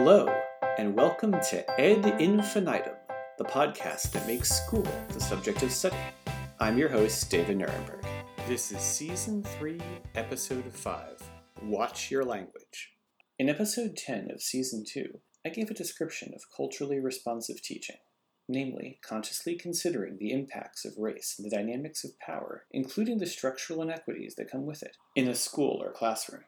Hello, and welcome to Ed Infinitum, the podcast that makes school the subject of study. I'm your host, David Nurenberg. This is Season 3, Episode 5 Watch Your Language. In Episode 10 of Season 2, I gave a description of culturally responsive teaching, namely, consciously considering the impacts of race and the dynamics of power, including the structural inequities that come with it, in a school or classroom.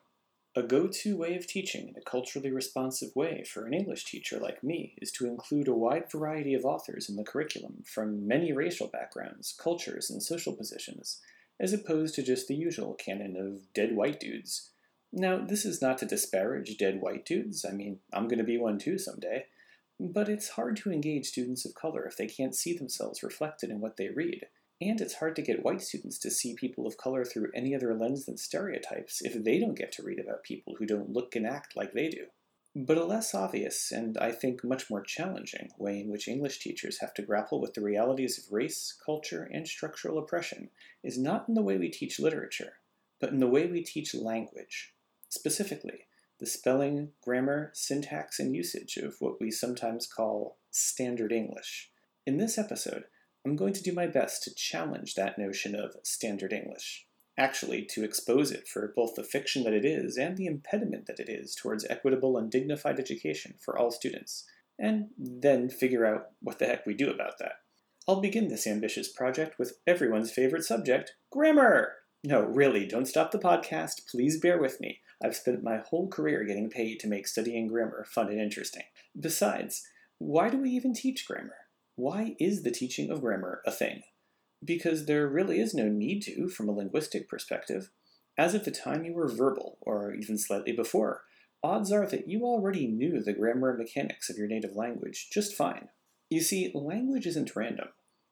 A go to way of teaching in a culturally responsive way for an English teacher like me is to include a wide variety of authors in the curriculum from many racial backgrounds, cultures, and social positions, as opposed to just the usual canon of dead white dudes. Now, this is not to disparage dead white dudes, I mean, I'm going to be one too someday, but it's hard to engage students of color if they can't see themselves reflected in what they read and it's hard to get white students to see people of color through any other lens than stereotypes if they don't get to read about people who don't look and act like they do. But a less obvious, and I think much more challenging, way in which English teachers have to grapple with the realities of race, culture, and structural oppression is not in the way we teach literature, but in the way we teach language. Specifically, the spelling, grammar, syntax, and usage of what we sometimes call standard English. In this episode, I'm going to do my best to challenge that notion of standard English. Actually, to expose it for both the fiction that it is and the impediment that it is towards equitable and dignified education for all students, and then figure out what the heck we do about that. I'll begin this ambitious project with everyone's favorite subject grammar! No, really, don't stop the podcast. Please bear with me. I've spent my whole career getting paid to make studying grammar fun and interesting. Besides, why do we even teach grammar? Why is the teaching of grammar a thing? Because there really is no need to from a linguistic perspective. As of the time you were verbal, or even slightly before, odds are that you already knew the grammar and mechanics of your native language just fine. You see, language isn't random.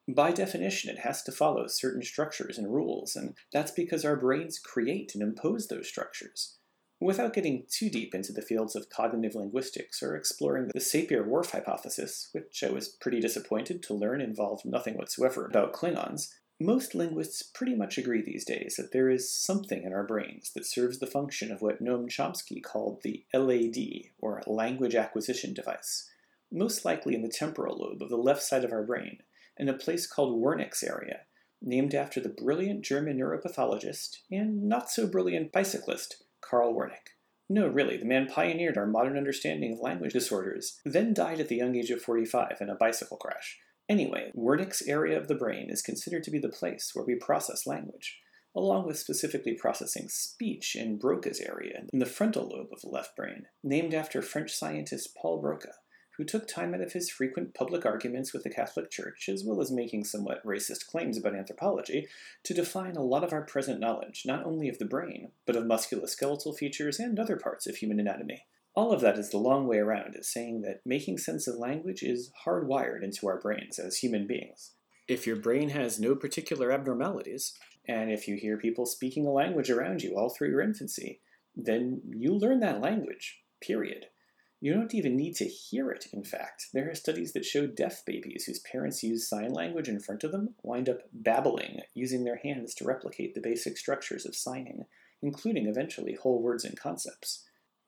By definition, it has to follow certain structures and rules, and that's because our brains create and impose those structures. Without getting too deep into the fields of cognitive linguistics or exploring the Sapir-Whorf hypothesis, which I was pretty disappointed to learn involved nothing whatsoever about Klingons, most linguists pretty much agree these days that there is something in our brains that serves the function of what Noam Chomsky called the LAD, or language acquisition device, most likely in the temporal lobe of the left side of our brain, in a place called Wernicke's area, named after the brilliant German neuropathologist and not so brilliant bicyclist Karl Wernicke. No, really, the man pioneered our modern understanding of language disorders, then died at the young age of 45 in a bicycle crash. Anyway, Wernicke's area of the brain is considered to be the place where we process language, along with specifically processing speech in Broca's area in the frontal lobe of the left brain, named after French scientist Paul Broca, who took time out of his frequent public arguments with the Catholic Church, as well as making somewhat racist claims about anthropology, to define a lot of our present knowledge, not only of the brain, but of musculoskeletal features and other parts of human anatomy. All of that is the long way around as saying that making sense of language is hardwired into our brains as human beings. If your brain has no particular abnormalities, and if you hear people speaking a language around you all through your infancy, then you learn that language, period. You don't even need to hear it, in fact. There are studies that show deaf babies whose parents use sign language in front of them wind up babbling, using their hands to replicate the basic structures of signing, including eventually whole words and concepts.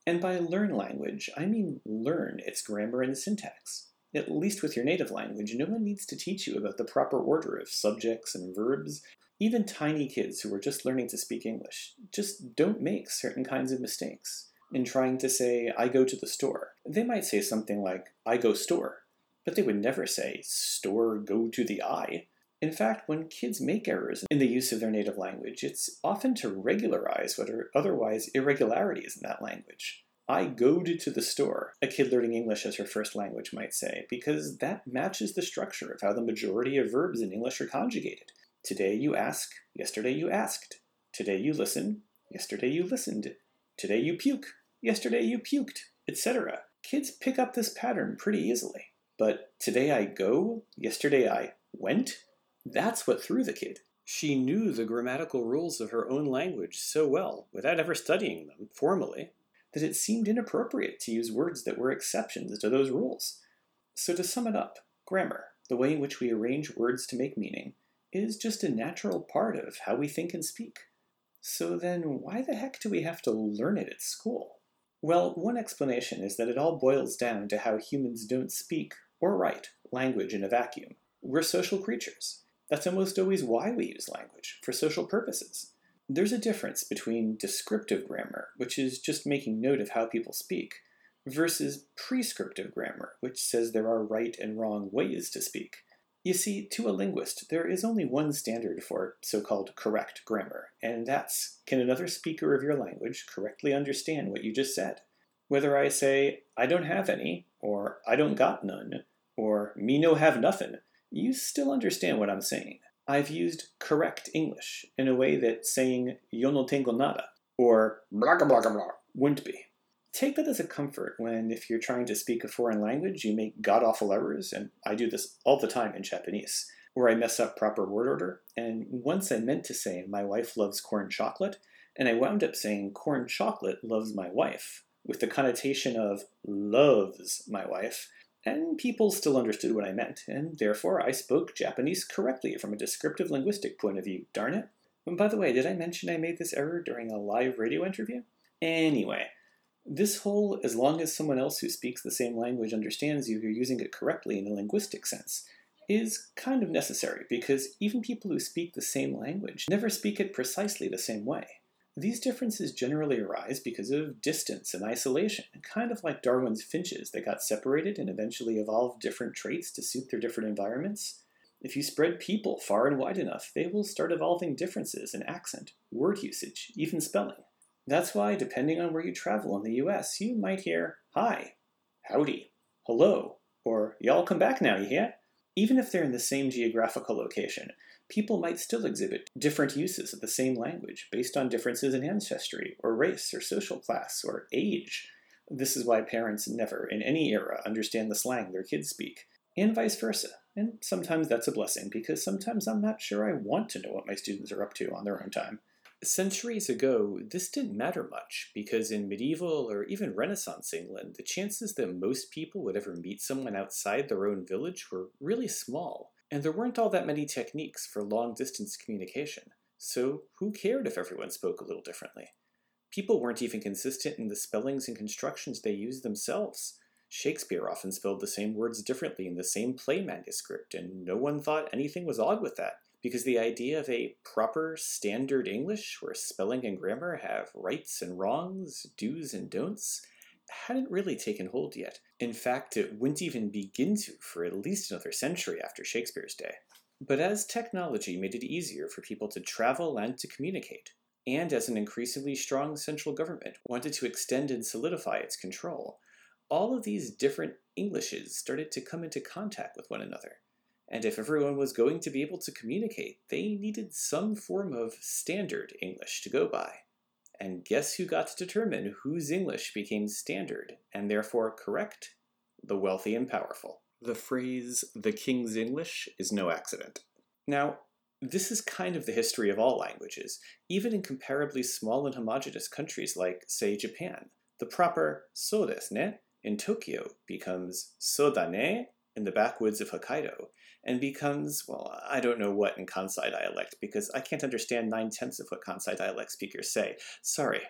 And by learn language, I mean learn its grammar and syntax. At least with your native language, no one needs to teach you about the proper order of subjects and verbs. Even tiny kids who are just learning to speak English just don't make certain kinds of mistakes in trying to say, I go to the store. They might say something like, I go store, but they would never say, store go to the eye. In fact, when kids make errors in the use of their native language, it's often to regularize what are otherwise irregularities in that language. I go to the store, a kid learning English as her first language might say, because that matches the structure of how the majority of verbs in English are conjugated. Today you ask, yesterday you asked. Today you listen, yesterday you listened. Today you puke, yesterday you puked, etc. Kids pick up this pattern pretty easily. But today I go, yesterday I went, that's what threw the kid. She knew the grammatical rules of her own language so well, without ever studying them formally, that it seemed inappropriate to use words that were exceptions to those rules. So, to sum it up, grammar, the way in which we arrange words to make meaning, is just a natural part of how we think and speak. So then, why the heck do we have to learn it at school? Well, one explanation is that it all boils down to how humans don't speak or write language in a vacuum. We're social creatures. That's almost always why we use language, for social purposes. There's a difference between descriptive grammar, which is just making note of how people speak, versus prescriptive grammar, which says there are right and wrong ways to speak. You see, to a linguist, there is only one standard for so called correct grammar, and that's can another speaker of your language correctly understand what you just said? Whether I say, I don't have any, or I don't got none, or me no have nothin', you still understand what I'm saying. I've used correct English in a way that saying yo no tengo nada, or blah blah blah blah wouldn't be. Take that as a comfort when, if you're trying to speak a foreign language, you make god awful errors, and I do this all the time in Japanese, where I mess up proper word order. And once I meant to say, my wife loves corn chocolate, and I wound up saying, corn chocolate loves my wife, with the connotation of loves my wife, and people still understood what I meant, and therefore I spoke Japanese correctly from a descriptive linguistic point of view, darn it. And by the way, did I mention I made this error during a live radio interview? Anyway, this whole, as long as someone else who speaks the same language understands you, you're using it correctly in a linguistic sense, is kind of necessary because even people who speak the same language never speak it precisely the same way. These differences generally arise because of distance and isolation, kind of like Darwin's finches that got separated and eventually evolved different traits to suit their different environments. If you spread people far and wide enough, they will start evolving differences in accent, word usage, even spelling. That's why, depending on where you travel in the US, you might hear hi, howdy, hello, or y'all come back now, you hear? Even if they're in the same geographical location, people might still exhibit different uses of the same language based on differences in ancestry, or race, or social class, or age. This is why parents never, in any era, understand the slang their kids speak, and vice versa. And sometimes that's a blessing, because sometimes I'm not sure I want to know what my students are up to on their own time. Centuries ago, this didn't matter much, because in medieval or even Renaissance England, the chances that most people would ever meet someone outside their own village were really small, and there weren't all that many techniques for long distance communication, so who cared if everyone spoke a little differently? People weren't even consistent in the spellings and constructions they used themselves. Shakespeare often spelled the same words differently in the same play manuscript, and no one thought anything was odd with that because the idea of a proper standard English where spelling and grammar have rights and wrongs, do's and don'ts, hadn't really taken hold yet. In fact, it wouldn't even begin to for at least another century after Shakespeare's day. But as technology made it easier for people to travel and to communicate, and as an increasingly strong central government wanted to extend and solidify its control, all of these different Englishes started to come into contact with one another. And if everyone was going to be able to communicate, they needed some form of standard English to go by. And guess who got to determine whose English became standard, and therefore correct? The wealthy and powerful. The phrase, the king's English, is no accident. Now, this is kind of the history of all languages, even in comparably small and homogeneous countries like, say, Japan. The proper so desu ne in Tokyo becomes so da ne in the backwoods of Hokkaido, and becomes, well, I don't know what in Kansai dialect, because I can't understand nine tenths of what Kansai dialect speakers say. Sorry.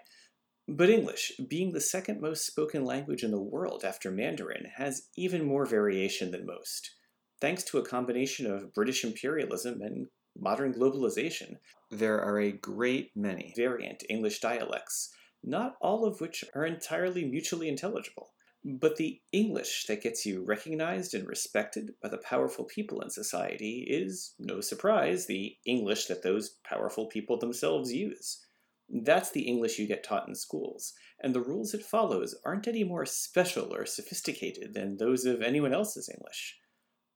But English, being the second most spoken language in the world after Mandarin, has even more variation than most. Thanks to a combination of British imperialism and modern globalization, there are a great many variant English dialects, not all of which are entirely mutually intelligible. But the English that gets you recognized and respected by the powerful people in society is, no surprise, the English that those powerful people themselves use. That's the English you get taught in schools, and the rules it follows aren't any more special or sophisticated than those of anyone else's English.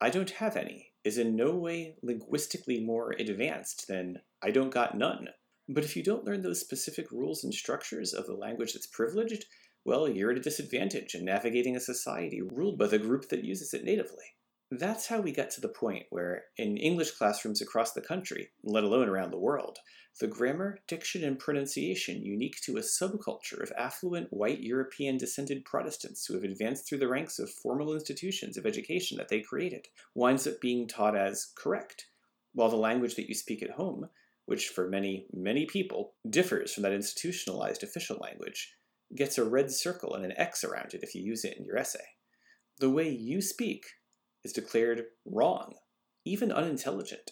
I don't have any is in no way linguistically more advanced than I don't got none. But if you don't learn those specific rules and structures of the language that's privileged, well, you're at a disadvantage in navigating a society ruled by the group that uses it natively. That's how we got to the point where, in English classrooms across the country, let alone around the world, the grammar, diction, and pronunciation unique to a subculture of affluent white European descended Protestants who have advanced through the ranks of formal institutions of education that they created winds up being taught as correct, while the language that you speak at home, which for many, many people differs from that institutionalized official language, gets a red circle and an X around it if you use it in your essay. The way you speak is declared wrong, even unintelligent.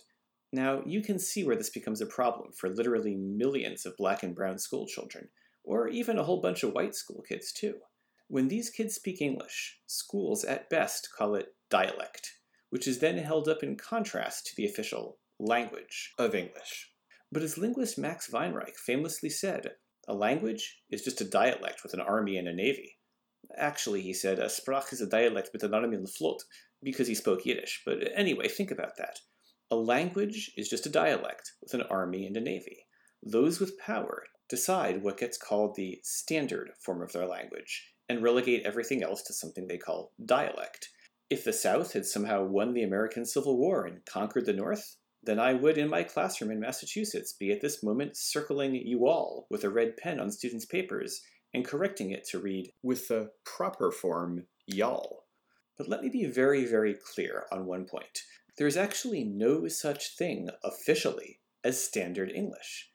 Now, you can see where this becomes a problem for literally millions of black and brown school children, or even a whole bunch of white school kids too. When these kids speak English, schools at best call it dialect, which is then held up in contrast to the official language of English. But as linguist Max Weinreich famously said, a language is just a dialect with an army and a navy. Actually, he said, a Sprach is a dialect with an army and a float, because he spoke Yiddish. But anyway, think about that. A language is just a dialect with an army and a navy. Those with power decide what gets called the standard form of their language, and relegate everything else to something they call dialect. If the South had somehow won the American Civil War and conquered the North, then I would, in my classroom in Massachusetts, be at this moment circling you all with a red pen on students' papers and correcting it to read with the proper form y'all. But let me be very, very clear on one point. There is actually no such thing officially as Standard English.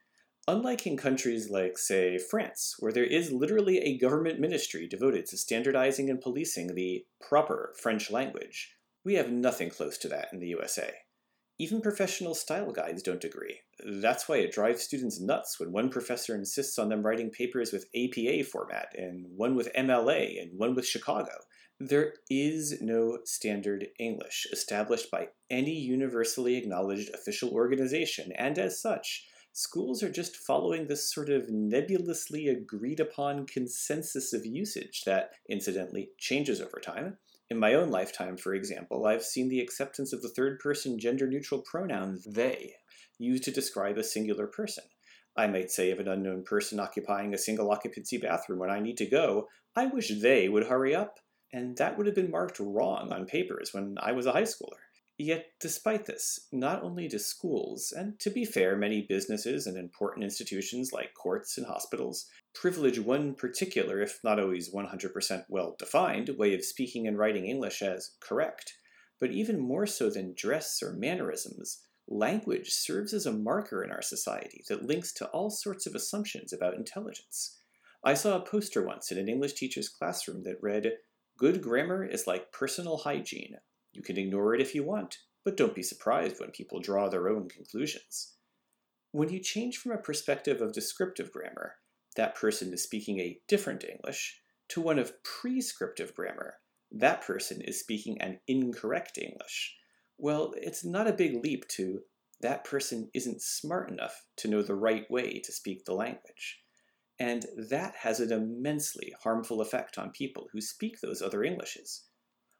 Unlike in countries like, say, France, where there is literally a government ministry devoted to standardizing and policing the proper French language, we have nothing close to that in the USA. Even professional style guides don't agree. That's why it drives students nuts when one professor insists on them writing papers with APA format, and one with MLA, and one with Chicago. There is no standard English established by any universally acknowledged official organization, and as such, schools are just following this sort of nebulously agreed upon consensus of usage that, incidentally, changes over time. In my own lifetime, for example, I've seen the acceptance of the third person gender neutral pronoun they used to describe a singular person. I might say of an unknown person occupying a single occupancy bathroom when I need to go, I wish they would hurry up. And that would have been marked wrong on papers when I was a high schooler. Yet, despite this, not only do schools, and to be fair, many businesses and important institutions like courts and hospitals, privilege one particular, if not always 100% well defined, way of speaking and writing English as correct, but even more so than dress or mannerisms, language serves as a marker in our society that links to all sorts of assumptions about intelligence. I saw a poster once in an English teacher's classroom that read, Good grammar is like personal hygiene. You can ignore it if you want, but don't be surprised when people draw their own conclusions. When you change from a perspective of descriptive grammar, that person is speaking a different English, to one of prescriptive grammar, that person is speaking an incorrect English. Well, it's not a big leap to that person isn't smart enough to know the right way to speak the language. And that has an immensely harmful effect on people who speak those other Englishes.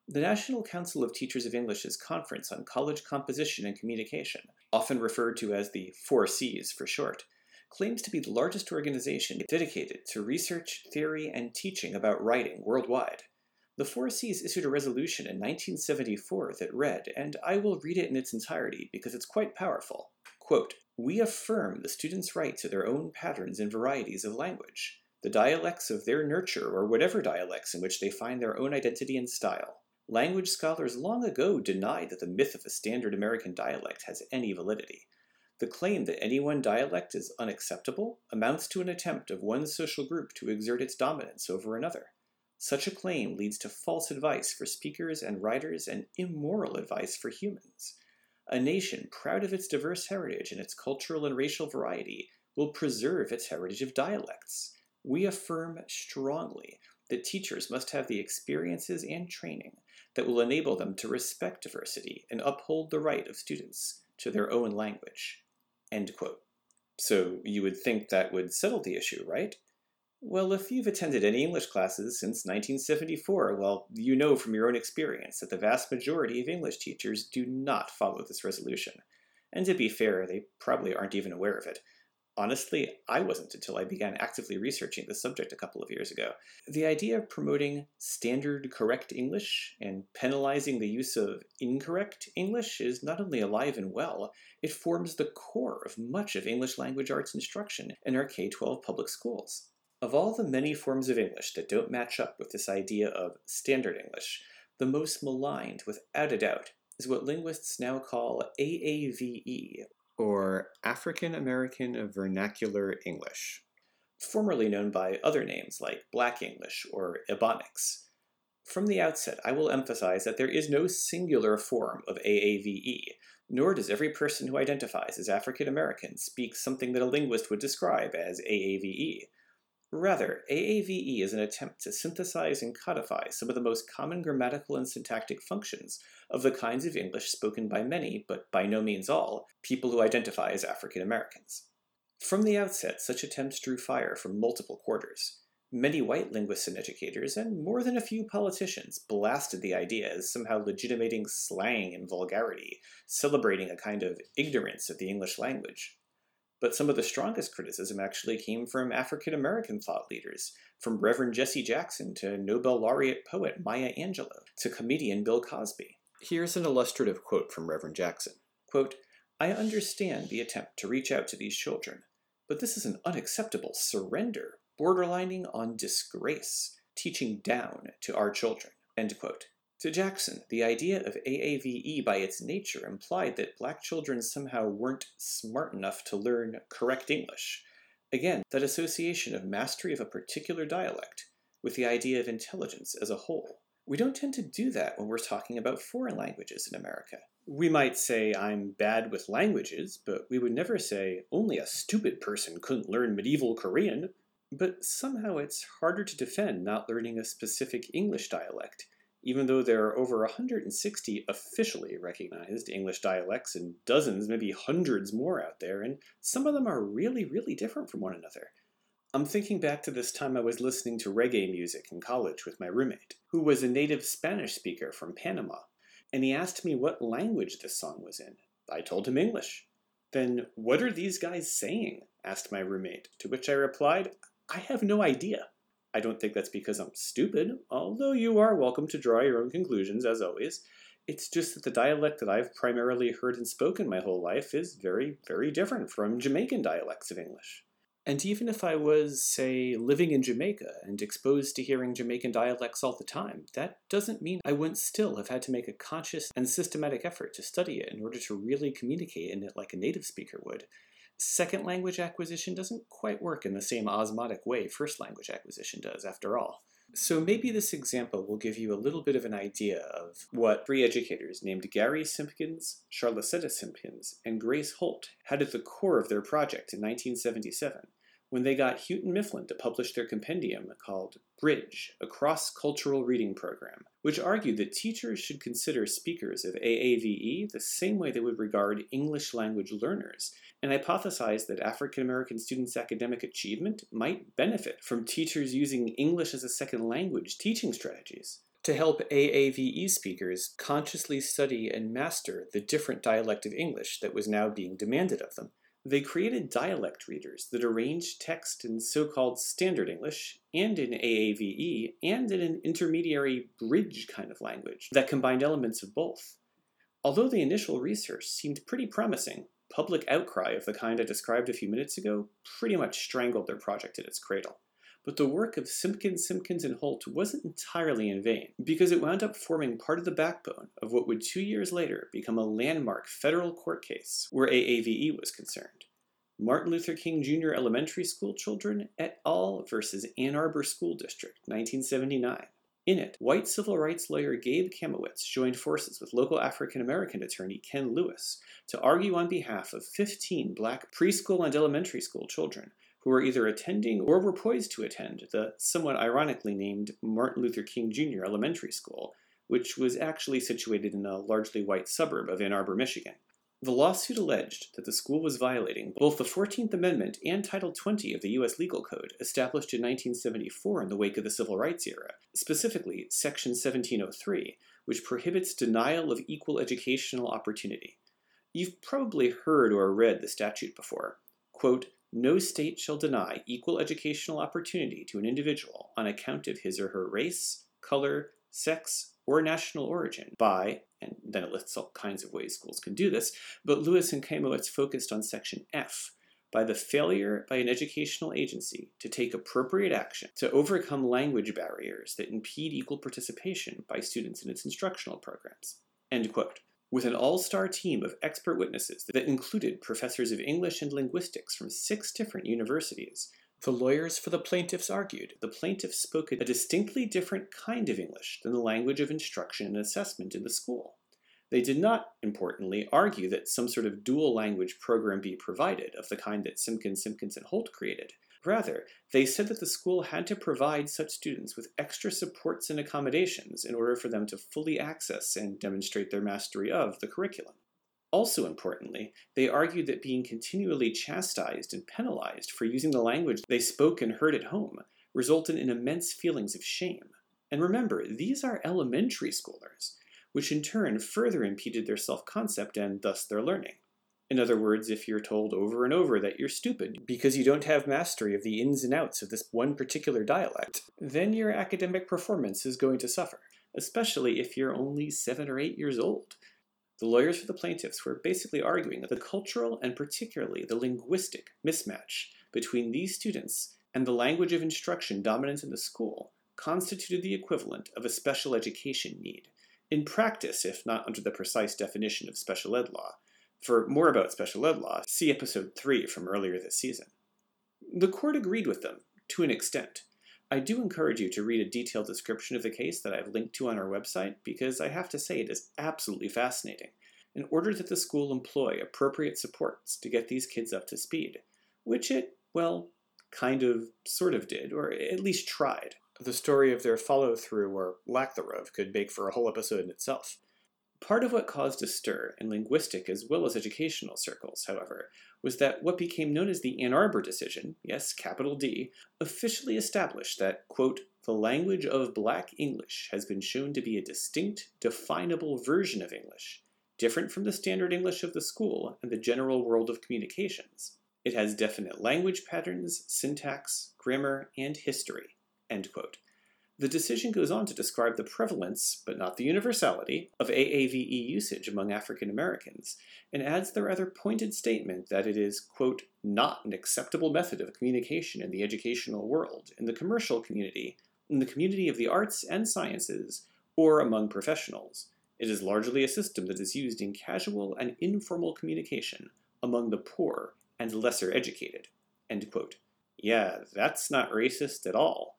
The National Council of Teachers of English's Conference on College Composition and Communication, often referred to as the Four Cs for short, claims to be the largest organization dedicated to research, theory, and teaching about writing worldwide. The Four Cs issued a resolution in 1974 that read, and I will read it in its entirety because it's quite powerful. Quote, We affirm the students' right to their own patterns and varieties of language, the dialects of their nurture or whatever dialects in which they find their own identity and style. Language scholars long ago denied that the myth of a standard American dialect has any validity. The claim that any one dialect is unacceptable amounts to an attempt of one social group to exert its dominance over another. Such a claim leads to false advice for speakers and writers and immoral advice for humans. A nation proud of its diverse heritage and its cultural and racial variety will preserve its heritage of dialects. We affirm strongly that teachers must have the experiences and training that will enable them to respect diversity and uphold the right of students to their own language. End quote. So you would think that would settle the issue, right? Well, if you've attended any English classes since 1974, well, you know from your own experience that the vast majority of English teachers do not follow this resolution. And to be fair, they probably aren't even aware of it. Honestly, I wasn't until I began actively researching the subject a couple of years ago. The idea of promoting standard correct English and penalizing the use of incorrect English is not only alive and well, it forms the core of much of English language arts instruction in our K 12 public schools. Of all the many forms of English that don't match up with this idea of standard English, the most maligned, without a doubt, is what linguists now call AAVE, or African American Vernacular English. formerly known by other names like Black English or Ebonics. From the outset, I will emphasize that there is no singular form of AAVE, nor does every person who identifies as African American speak something that a linguist would describe as AAVE. Rather, AAVE is an attempt to synthesize and codify some of the most common grammatical and syntactic functions of the kinds of English spoken by many, but by no means all, people who identify as African Americans. From the outset, such attempts drew fire from multiple quarters. Many white linguists and educators, and more than a few politicians, blasted the idea as somehow legitimating slang and vulgarity, celebrating a kind of ignorance of the English language. But some of the strongest criticism actually came from African American thought leaders, from Reverend Jesse Jackson to Nobel laureate poet Maya Angelou to comedian Bill Cosby. Here's an illustrative quote from Reverend Jackson. Quote, I understand the attempt to reach out to these children, but this is an unacceptable surrender, borderlining on disgrace, teaching down to our children. End quote. To Jackson, the idea of AAVE by its nature implied that black children somehow weren't smart enough to learn correct English. Again, that association of mastery of a particular dialect with the idea of intelligence as a whole. We don't tend to do that when we're talking about foreign languages in America. We might say, I'm bad with languages, but we would never say, only a stupid person couldn't learn medieval Korean. But somehow it's harder to defend not learning a specific English dialect even though there are over 160 officially recognized English dialects and dozens, maybe hundreds more out there, and some of them are really, really different from one another. I'm thinking back to this time I was listening to reggae music in college with my roommate, who was a native Spanish speaker from Panama, and he asked me what language this song was in. I told him English. Then, what are these guys saying? asked my roommate, to which I replied, I have no idea. I don't think that's because I'm stupid, although you are welcome to draw your own conclusions, as always. It's just that the dialect that I've primarily heard and spoken my whole life is very, very different from Jamaican dialects of English. And even if I was, say, living in Jamaica and exposed to hearing Jamaican dialects all the time, that doesn't mean I wouldn't still have had to make a conscious and systematic effort to study it in order to really communicate in it like a native speaker would. Second language acquisition doesn't quite work in the same osmotic way first language acquisition does, after all. So maybe this example will give you a little bit of an idea of what three educators named Gary Simpkins, Charlesetta Simpkins, and Grace Holt had at the core of their project in 1977 when they got Houghton Mifflin to publish their compendium called Bridge, a cross-cultural reading program, which argued that teachers should consider speakers of AAVE the same way they would regard English language learners, and hypothesized that African American students' academic achievement might benefit from teachers using English as a second language teaching strategies to help AAVE speakers consciously study and master the different dialect of English that was now being demanded of them. They created dialect readers that arranged text in so-called Standard English and in AAVE and in an intermediary bridge kind of language that combined elements of both. Although the initial research seemed pretty promising, public outcry of the kind I described a few minutes ago pretty much strangled their project in its cradle. But the work of Simpkins, Simpkins, and Holt wasn't entirely in vain, because it wound up forming part of the backbone of what would two years later become a landmark federal court case where AAVE was concerned. Martin Luther King Jr. Elementary School Children et al. versus Ann Arbor School District, 1979. In it, white civil rights lawyer Gabe Kaimowitz joined forces with local African American attorney Ken Lewis to argue on behalf of 15 black preschool and elementary school children who were either attending or were poised to attend the somewhat ironically named Martin Luther King Jr. Elementary School, which was actually situated in a largely white suburb of Ann Arbor, Michigan. The lawsuit alleged that the school was violating both the 14th Amendment and Title 20 of the U.S. Legal Code, established in 1974 in the wake of the Civil Rights era, specifically Section 1703, which prohibits denial of equal educational opportunity. You've probably heard or read the statute before. Quote, no state shall deny equal educational opportunity to an individual on account of his or her race, color, sex, or national origin by, and then it lists all kinds of ways schools can do this, but Lewis and Kaimowitz focused on section F, by the failure by an educational agency to take appropriate action to overcome language barriers that impede equal participation by students in its instructional programs. End quote with an all-star team of expert witnesses that included professors of English and linguistics from six different universities. The lawyers for the plaintiffs argued the plaintiffs spoke a distinctly different kind of English than the language of instruction and assessment in the school. They did not, importantly, argue that some sort of dual language program be provided, of the kind that Simpkins, Simpkins, and Holt created. Rather, they said that the school had to provide such students with extra supports and accommodations in order for them to fully access and demonstrate their mastery of the curriculum. Also importantly, they argued that being continually chastised and penalized for using the language they spoke and heard at home resulted in immense feelings of shame. And remember, these are elementary schoolers, which in turn further impeded their self concept and thus their learning. In other words, if you're told over and over that you're stupid because you don't have mastery of the ins and outs of this one particular dialect, then your academic performance is going to suffer, especially if you're only seven or eight years old. The lawyers for the plaintiffs were basically arguing that the cultural and particularly the linguistic mismatch between these students and the language of instruction dominant in the school constituted the equivalent of a special education need. In practice, if not under the precise definition of special ed law. For more about special ed law, see episode 3 from earlier this season. The court agreed with them, to an extent, I do encourage you to read a detailed description of the case that I've linked to on our website because I have to say it is absolutely fascinating. In order that the school employ appropriate supports to get these kids up to speed, which it, well, kind of, sort of did, or at least tried. The story of their follow through or lack thereof could make for a whole episode in itself. Part of what caused a stir in linguistic as well as educational circles, however, was that what became known as the Ann Arbor Decision, yes, capital D, officially established that, quote, the language of Black English has been shown to be a distinct, definable version of English, different from the standard English of the school and the general world of communications. It has definite language patterns, syntax, grammar, and history, end quote. The decision goes on to describe the prevalence, but not the universality, of AAVE usage among African Americans, and adds the rather pointed statement that it is, quote, not an acceptable method of communication in the educational world, in the commercial community, in the community of the arts and sciences, or among professionals. It is largely a system that is used in casual and informal communication among the poor and lesser educated. End quote. Yeah, that's not racist at all.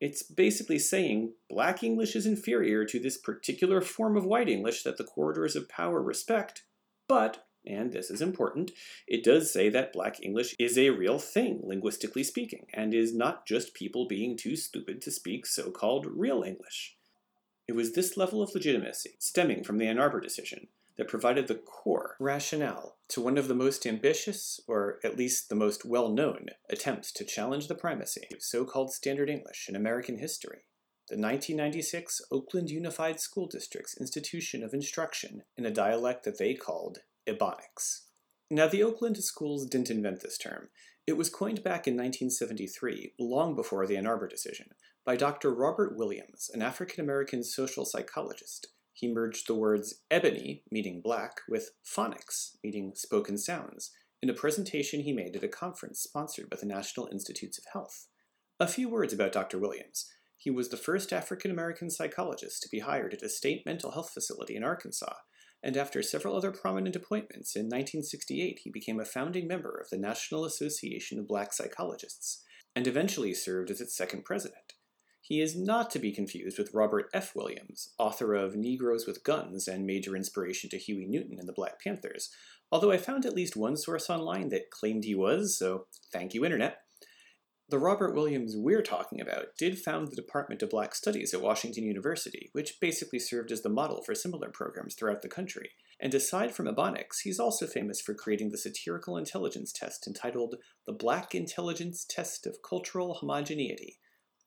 It's basically saying black English is inferior to this particular form of white English that the corridors of power respect, but, and this is important, it does say that black English is a real thing, linguistically speaking, and is not just people being too stupid to speak so called real English. It was this level of legitimacy, stemming from the Ann Arbor decision, that provided the core rationale to one of the most ambitious, or at least the most well known, attempts to challenge the primacy of so called Standard English in American history the 1996 Oakland Unified School District's institution of instruction in a dialect that they called Ebonics. Now, the Oakland schools didn't invent this term. It was coined back in 1973, long before the Ann Arbor decision, by Dr. Robert Williams, an African American social psychologist he merged the words ebony, meaning black, with phonics, meaning spoken sounds, in a presentation he made at a conference sponsored by the National Institutes of Health. A few words about Dr. Williams. He was the first African American psychologist to be hired at a state mental health facility in Arkansas, and after several other prominent appointments, in 1968 he became a founding member of the National Association of Black Psychologists, and eventually served as its second president. He is not to be confused with Robert F. Williams, author of Negroes with Guns and major inspiration to Huey Newton and the Black Panthers, although I found at least one source online that claimed he was, so thank you, Internet. The Robert Williams we're talking about did found the Department of Black Studies at Washington University, which basically served as the model for similar programs throughout the country. And aside from Ebonics, he's also famous for creating the satirical intelligence test entitled The Black Intelligence Test of Cultural Homogeneity,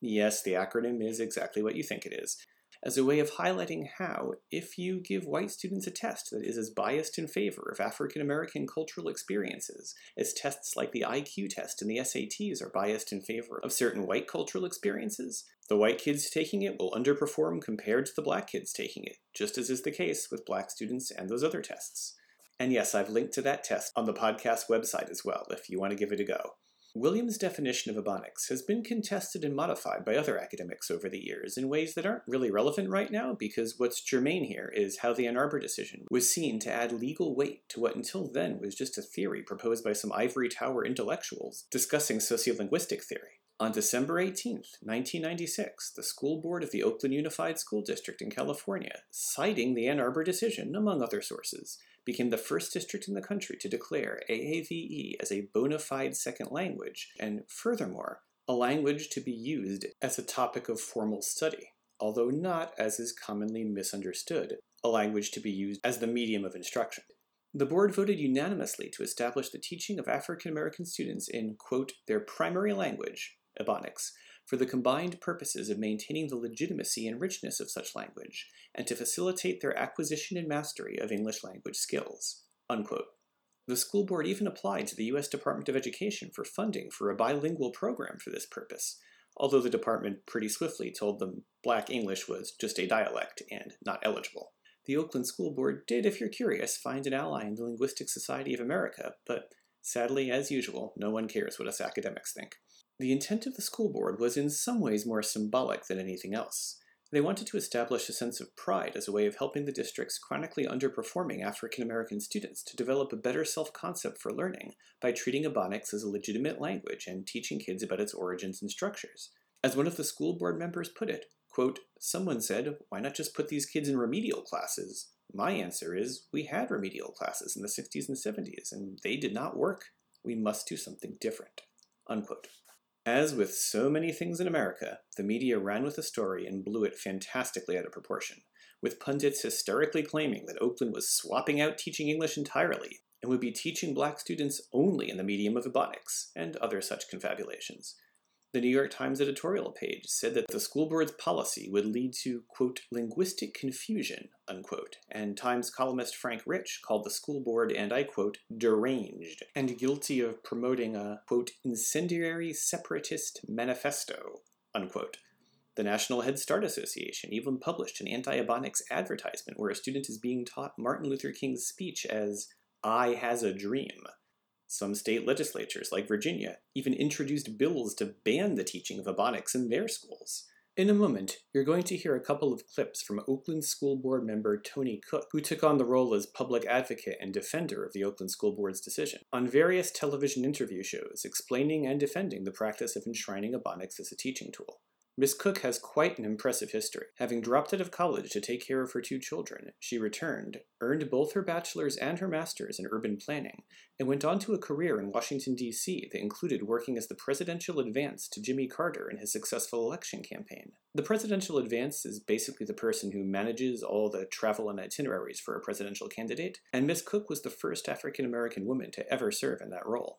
Yes, the acronym is exactly what you think it is, as a way of highlighting how, if you give white students a test that is as biased in favor of African American cultural experiences as tests like the IQ test and the SATs are biased in favor of certain white cultural experiences, the white kids taking it will underperform compared to the black kids taking it, just as is the case with black students and those other tests. And yes, I've linked to that test on the podcast website as well if you want to give it a go. Williams' definition of Ebonics has been contested and modified by other academics over the years in ways that aren't really relevant right now because what's germane here is how the Ann Arbor decision was seen to add legal weight to what until then was just a theory proposed by some ivory tower intellectuals discussing sociolinguistic theory. On December 18, 1996, the school board of the Oakland Unified School District in California, citing the Ann Arbor decision, among other sources, became the first district in the country to declare AAVE as a bona fide second language, and furthermore, a language to be used as a topic of formal study, although not, as is commonly misunderstood, a language to be used as the medium of instruction. The board voted unanimously to establish the teaching of African American students in, quote, their primary language, Ebonics, for the combined purposes of maintaining the legitimacy and richness of such language, and to facilitate their acquisition and mastery of English language skills. Unquote. The school board even applied to the U.S. Department of Education for funding for a bilingual program for this purpose, although the department pretty swiftly told them black English was just a dialect and not eligible. The Oakland School Board did, if you're curious, find an ally in the Linguistic Society of America, but sadly, as usual, no one cares what us academics think. The intent of the school board was in some ways more symbolic than anything else. They wanted to establish a sense of pride as a way of helping the district's chronically underperforming African American students to develop a better self concept for learning by treating Ebonics as a legitimate language and teaching kids about its origins and structures. As one of the school board members put it, quote, someone said, why not just put these kids in remedial classes? My answer is, we had remedial classes in the 60s and 70s, and they did not work. We must do something different. Unquote. As with so many things in America, the media ran with the story and blew it fantastically out of proportion, with pundits hysterically claiming that Oakland was swapping out teaching English entirely and would be teaching black students only in the medium of Ebonics, and other such confabulations. The New York Times editorial page said that the school board's policy would lead to, quote, linguistic confusion, unquote, and Times columnist Frank Rich called the school board, and I quote, deranged, and guilty of promoting a, quote, incendiary separatist manifesto, unquote. The National Head Start Association even published an anti Ebonics advertisement where a student is being taught Martin Luther King's speech as, I has a dream some state legislatures, like Virginia, even introduced bills to ban the teaching of Ebonics in their schools. In a moment, you're going to hear a couple of clips from Oakland School Board member Toni Cook, who took on the role as public advocate and defender of the Oakland School Board's decision, on various television interview shows explaining and defending the practice of enshrining Ebonics as a teaching tool. Miss Cook has quite an impressive history. Having dropped out of college to take care of her two children, she returned, earned both her bachelor's and her master's in urban planning, and went on to a career in Washington, D.C. that included working as the presidential advance to Jimmy Carter in his successful election campaign. The presidential advance is basically the person who manages all the travel and itineraries for a presidential candidate, and Miss Cook was the first African American woman to ever serve in that role.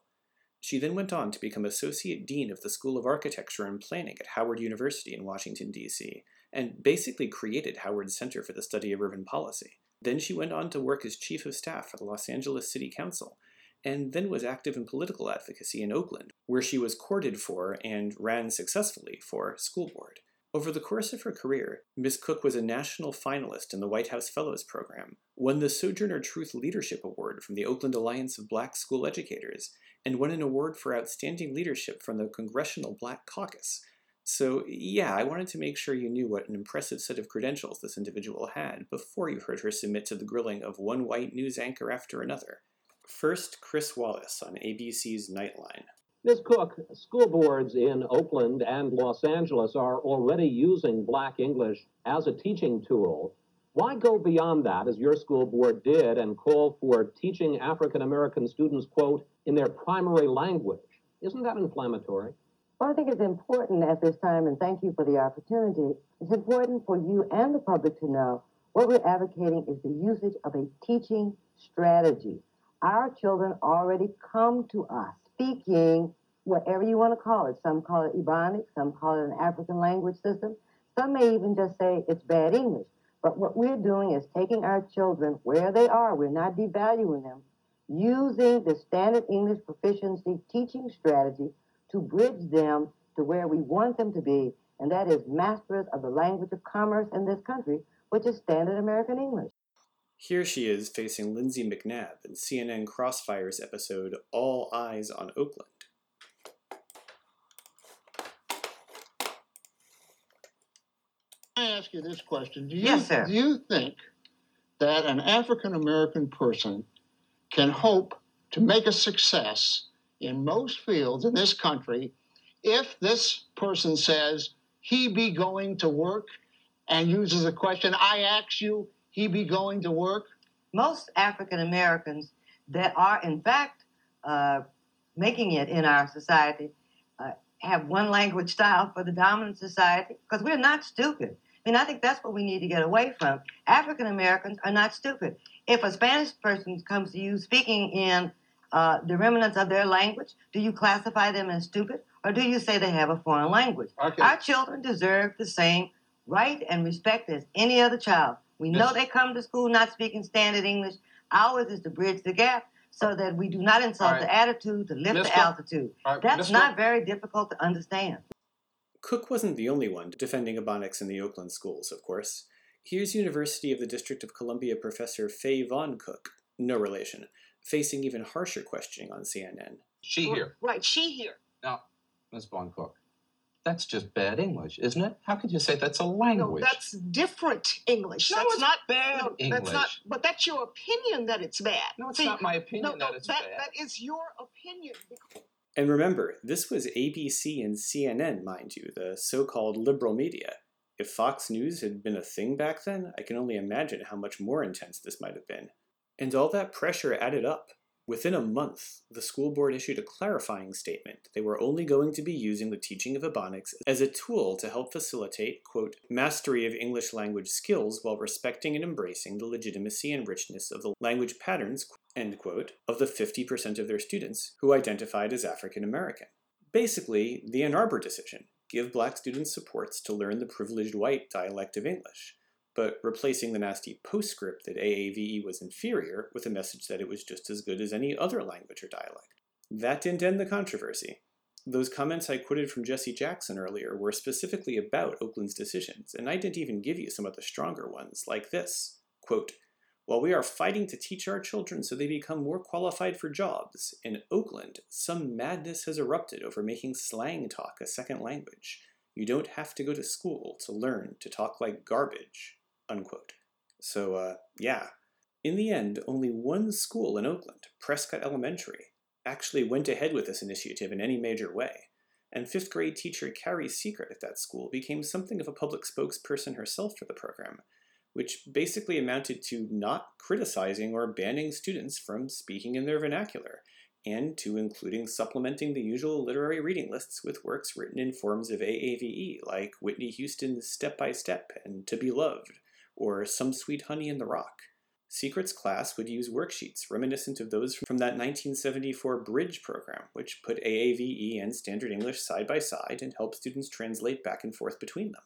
She then went on to become Associate Dean of the School of Architecture and Planning at Howard University in Washington, D.C., and basically created Howard's Center for the Study of Urban Policy. Then she went on to work as Chief of Staff for the Los Angeles City Council, and then was active in political advocacy in Oakland, where she was courted for and ran successfully for school board. Over the course of her career, Miss Cook was a national finalist in the White House Fellows Program, won the Sojourner Truth Leadership Award from the Oakland Alliance of Black School Educators, and won an award for outstanding leadership from the Congressional Black Caucus. So, yeah, I wanted to make sure you knew what an impressive set of credentials this individual had before you heard her submit to the grilling of one white news anchor after another. First, Chris Wallace on ABC's Nightline. Ms. Cook, school boards in Oakland and Los Angeles are already using Black English as a teaching tool. Why go beyond that, as your school board did, and call for teaching African American students, quote, in their primary language? Isn't that inflammatory? Well, I think it's important at this time, and thank you for the opportunity. It's important for you and the public to know what we're advocating is the usage of a teaching strategy. Our children already come to us speaking whatever you want to call it. Some call it Ebonics, some call it an African language system. Some may even just say it's bad English. But what we're doing is taking our children where they are, we're not devaluing them, using the standard English proficiency teaching strategy to bridge them to where we want them to be, and that is masters of the language of commerce in this country, which is standard American English. Here she is facing Lindsay McNabb in CNN Crossfire's episode All Eyes on Oakland. I ask you this question? Do you, Yes, sir. Do you think that an African American person can hope to make a success in most fields in this country if this person says he be going to work and uses the question, I ask you, he be going to work? Most African Americans that are, in fact, uh, making it in our society uh, have one language style for the dominant society because we're not stupid. I mean, I think that's what we need to get away from. African Americans are not stupid. If a Spanish person comes to you speaking in uh, the remnants of their language, do you classify them as stupid or do you say they have a foreign language? Okay. Our children deserve the same right and respect as any other child. We know Yes. they come to school not speaking standard English. Ours is to bridge the gap so that we do not insult right. the attitude, to lift Let's the altitude. Right, That's let's not very difficult to understand. Cook wasn't the only one defending Ebonics in the Oakland schools, of course. Here's University of the District of Columbia professor Faye Vaughn-Cook, no relation, facing even harsher questioning on CNN. She here. Right, she here. Now, Ms. Vaughn-Cook, that's just bad English, isn't it? How could you say that's a language? No, language? that's different English. No, that's it's not bad no, English. That's not. But that's your opinion that it's bad. No, it's See, not my opinion no, that no, it's that, bad. that is your opinion. And remember, this was ABC and CNN, mind you, the so called liberal media. If Fox News had been a thing back then, I can only imagine how much more intense this might have been. And all that pressure added up. Within a month, the school board issued a clarifying statement. They were only going to be using the teaching of Ebonics as a tool to help facilitate, quote, mastery of English language skills while respecting and embracing the legitimacy and richness of the language patterns, end quote, of the 50% of their students who identified as African American. Basically, the Ann Arbor decision give black students supports to learn the privileged white dialect of English but replacing the nasty postscript that AAVE was inferior with a message that it was just as good as any other language or dialect. That didn't end the controversy. Those comments I quoted from Jesse Jackson earlier were specifically about Oakland's decisions, and I didn't even give you some of the stronger ones, like this quote, While we are fighting to teach our children so they become more qualified for jobs, in Oakland, some madness has erupted over making slang talk a second language. You don't have to go to school to learn to talk like garbage unquote. So, uh, yeah. In the end, only one school in Oakland, Prescott Elementary, actually went ahead with this initiative in any major way, and fifth grade teacher Carrie Secret at that school became something of a public spokesperson herself for the program, which basically amounted to not criticizing or banning students from speaking in their vernacular, and to including supplementing the usual literary reading lists with works written in forms of AAVE, like Whitney Houston's Step by Step and To Be Loved, or Some Sweet Honey in the Rock. Secrets class would use worksheets reminiscent of those from that 1974 Bridge program, which put AAVE and Standard English side by side and helped students translate back and forth between them.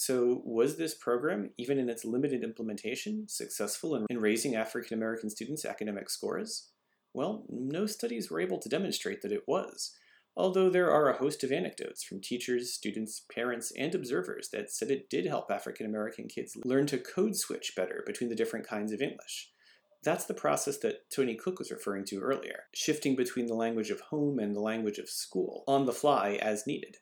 So, was this program, even in its limited implementation, successful in, in raising African American students' academic scores? Well, no studies were able to demonstrate that it was, although there are a host of anecdotes from teachers, students, parents, and observers that said it did help African American kids learn to code switch better between the different kinds of English. That's the process that Toni Cook was referring to earlier, shifting between the language of home and the language of school, on the fly as needed.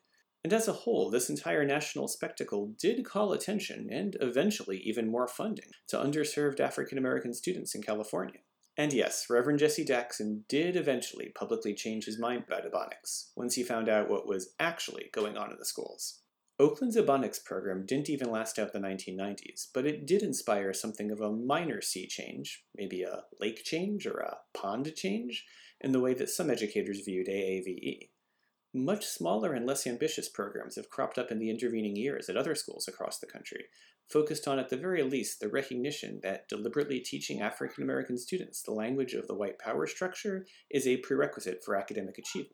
And as a whole, this entire national spectacle did call attention, and eventually even more funding, to underserved African American students in California. And yes, Reverend Jesse Jackson did eventually publicly change his mind about Ebonics once he found out what was actually going on in the schools. Oakland's Ebonics program didn't even last out the 1990s, but it did inspire something of a minor sea change, maybe a lake change or a pond change, in the way that some educators viewed AAVE. Much smaller and less ambitious programs have cropped up in the intervening years at other schools across the country, focused on, at the very least, the recognition that deliberately teaching African American students the language of the white power structure is a prerequisite for academic achievement.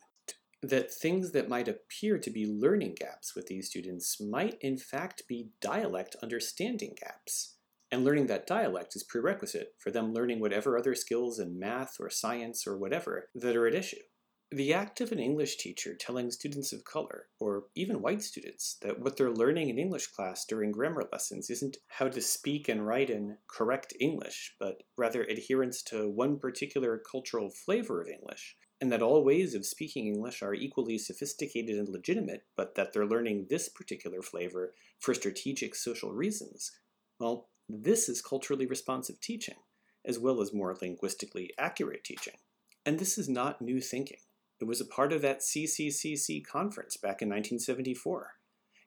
That things that might appear to be learning gaps with these students might, in fact, be dialect understanding gaps. And learning that dialect is prerequisite for them learning whatever other skills in math or science or whatever that are at issue. The act of an English teacher telling students of color, or even white students, that what they're learning in English class during grammar lessons isn't how to speak and write in correct English, but rather adherence to one particular cultural flavor of English, and that all ways of speaking English are equally sophisticated and legitimate, but that they're learning this particular flavor for strategic social reasons, well, this is culturally responsive teaching, as well as more linguistically accurate teaching. And this is not new thinking. It was a part of that CCCC conference back in 1974.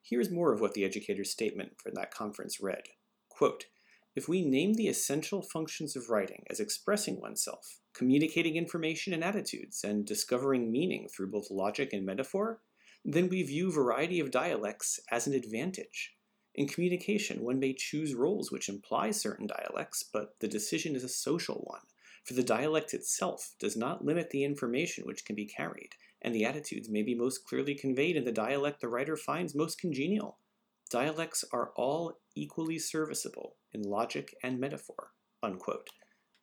Here's more of what the educator's statement for that conference read. Quote, if we name the essential functions of writing as expressing oneself, communicating information and attitudes, and discovering meaning through both logic and metaphor, then we view variety of dialects as an advantage. In communication, one may choose roles which imply certain dialects, but the decision is a social one, for the dialect itself does not limit the information which can be carried, and the attitudes may be most clearly conveyed in the dialect the writer finds most congenial. Dialects are all equally serviceable in logic and metaphor. Unquote.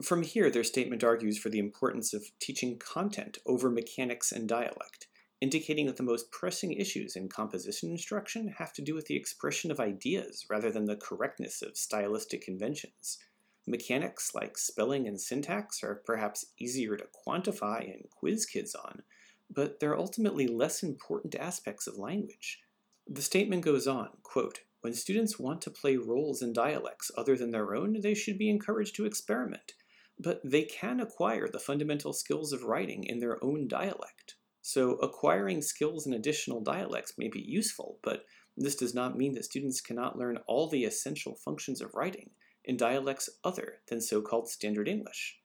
From here, their statement argues for the importance of teaching content over mechanics and dialect, indicating that the most pressing issues in composition instruction have to do with the expression of ideas rather than the correctness of stylistic conventions. Mechanics like spelling and syntax are perhaps easier to quantify and quiz kids on, but they're ultimately less important aspects of language. The statement goes on, quote, when students want to play roles in dialects other than their own, they should be encouraged to experiment. But they can acquire the fundamental skills of writing in their own dialect. So acquiring skills in additional dialects may be useful, but this does not mean that students cannot learn all the essential functions of writing in dialects other than so-called Standard English.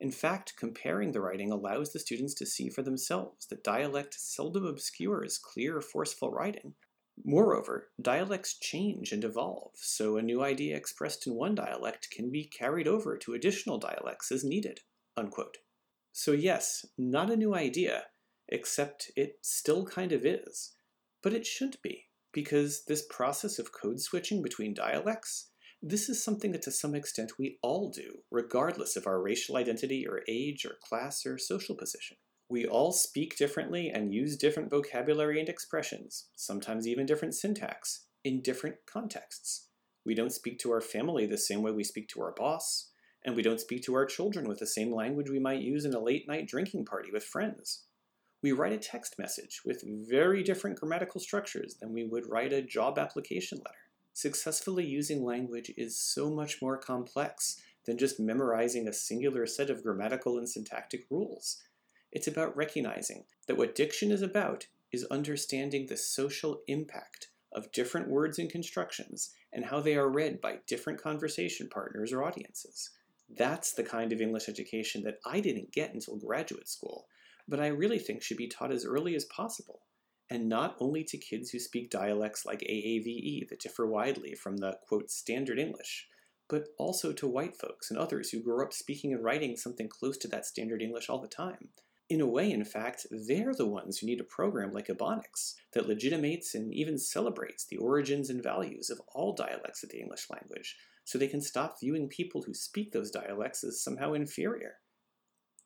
In fact, comparing the writing allows the students to see for themselves that dialect seldom obscures clear, forceful writing, Moreover, dialects change and evolve, so a new idea expressed in one dialect can be carried over to additional dialects as needed. Unquote. So yes, not a new idea, except it still kind of is. But it should be, because this process of code switching between dialects, this is something that to some extent we all do, regardless of our racial identity or age or class or social position. We all speak differently and use different vocabulary and expressions, sometimes even different syntax, in different contexts. We don't speak to our family the same way we speak to our boss, and we don't speak to our children with the same language we might use in a late night drinking party with friends. We write a text message with very different grammatical structures than we would write a job application letter. Successfully using language is so much more complex than just memorizing a singular set of grammatical and syntactic rules. It's about recognizing that what diction is about is understanding the social impact of different words and constructions and how they are read by different conversation partners or audiences. That's the kind of English education that I didn't get until graduate school, but I really think should be taught as early as possible, and not only to kids who speak dialects like AAVE that differ widely from the quote standard English, but also to white folks and others who grow up speaking and writing something close to that standard English all the time. In a way, in fact, they're the ones who need a program like Ebonics that legitimates and even celebrates the origins and values of all dialects of the English language, so they can stop viewing people who speak those dialects as somehow inferior.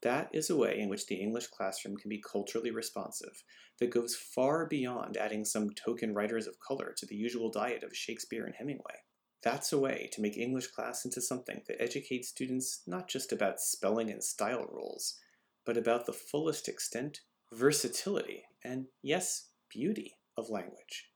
That is a way in which the English classroom can be culturally responsive, that goes far beyond adding some token writers of color to the usual diet of Shakespeare and Hemingway. That's a way to make English class into something that educates students not just about spelling and style rules, but about the fullest extent, versatility, and yes, beauty of language.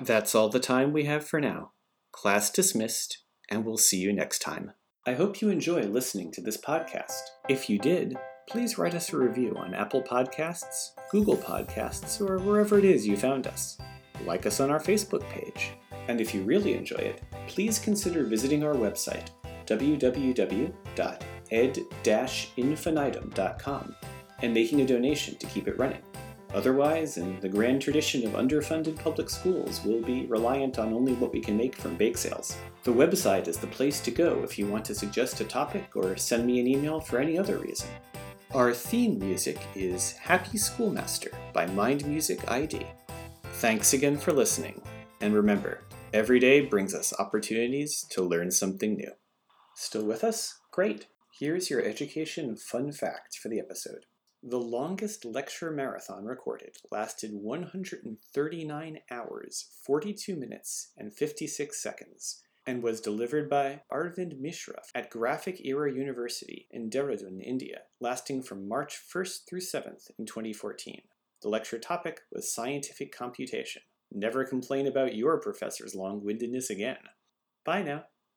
That's all the time we have for now. Class dismissed, and we'll see you next time. I hope you enjoy listening to this podcast. If you did, please write us a review on Apple Podcasts, Google Podcasts, or wherever it is you found us. Like us on our Facebook page. And if you really enjoy it, please consider visiting our website, www.ed-infinitum.com, and making a donation to keep it running. Otherwise, in the grand tradition of underfunded public schools, we'll be reliant on only what we can make from bake sales. The website is the place to go if you want to suggest a topic or send me an email for any other reason. Our theme music is Happy Schoolmaster by Mind Music ID. Thanks again for listening, and remember, every day brings us opportunities to learn something new. Still with us? Great! Here's your education fun fact for the episode. The longest lecture marathon recorded lasted 139 hours, 42 minutes, and 56 seconds, and was delivered by Arvind Mishra at Graphic Era University in Dehradun, India, lasting from March 1st through 7th in 2014. The lecture topic was scientific computation. Never complain about your professor's long windedness again. Bye now.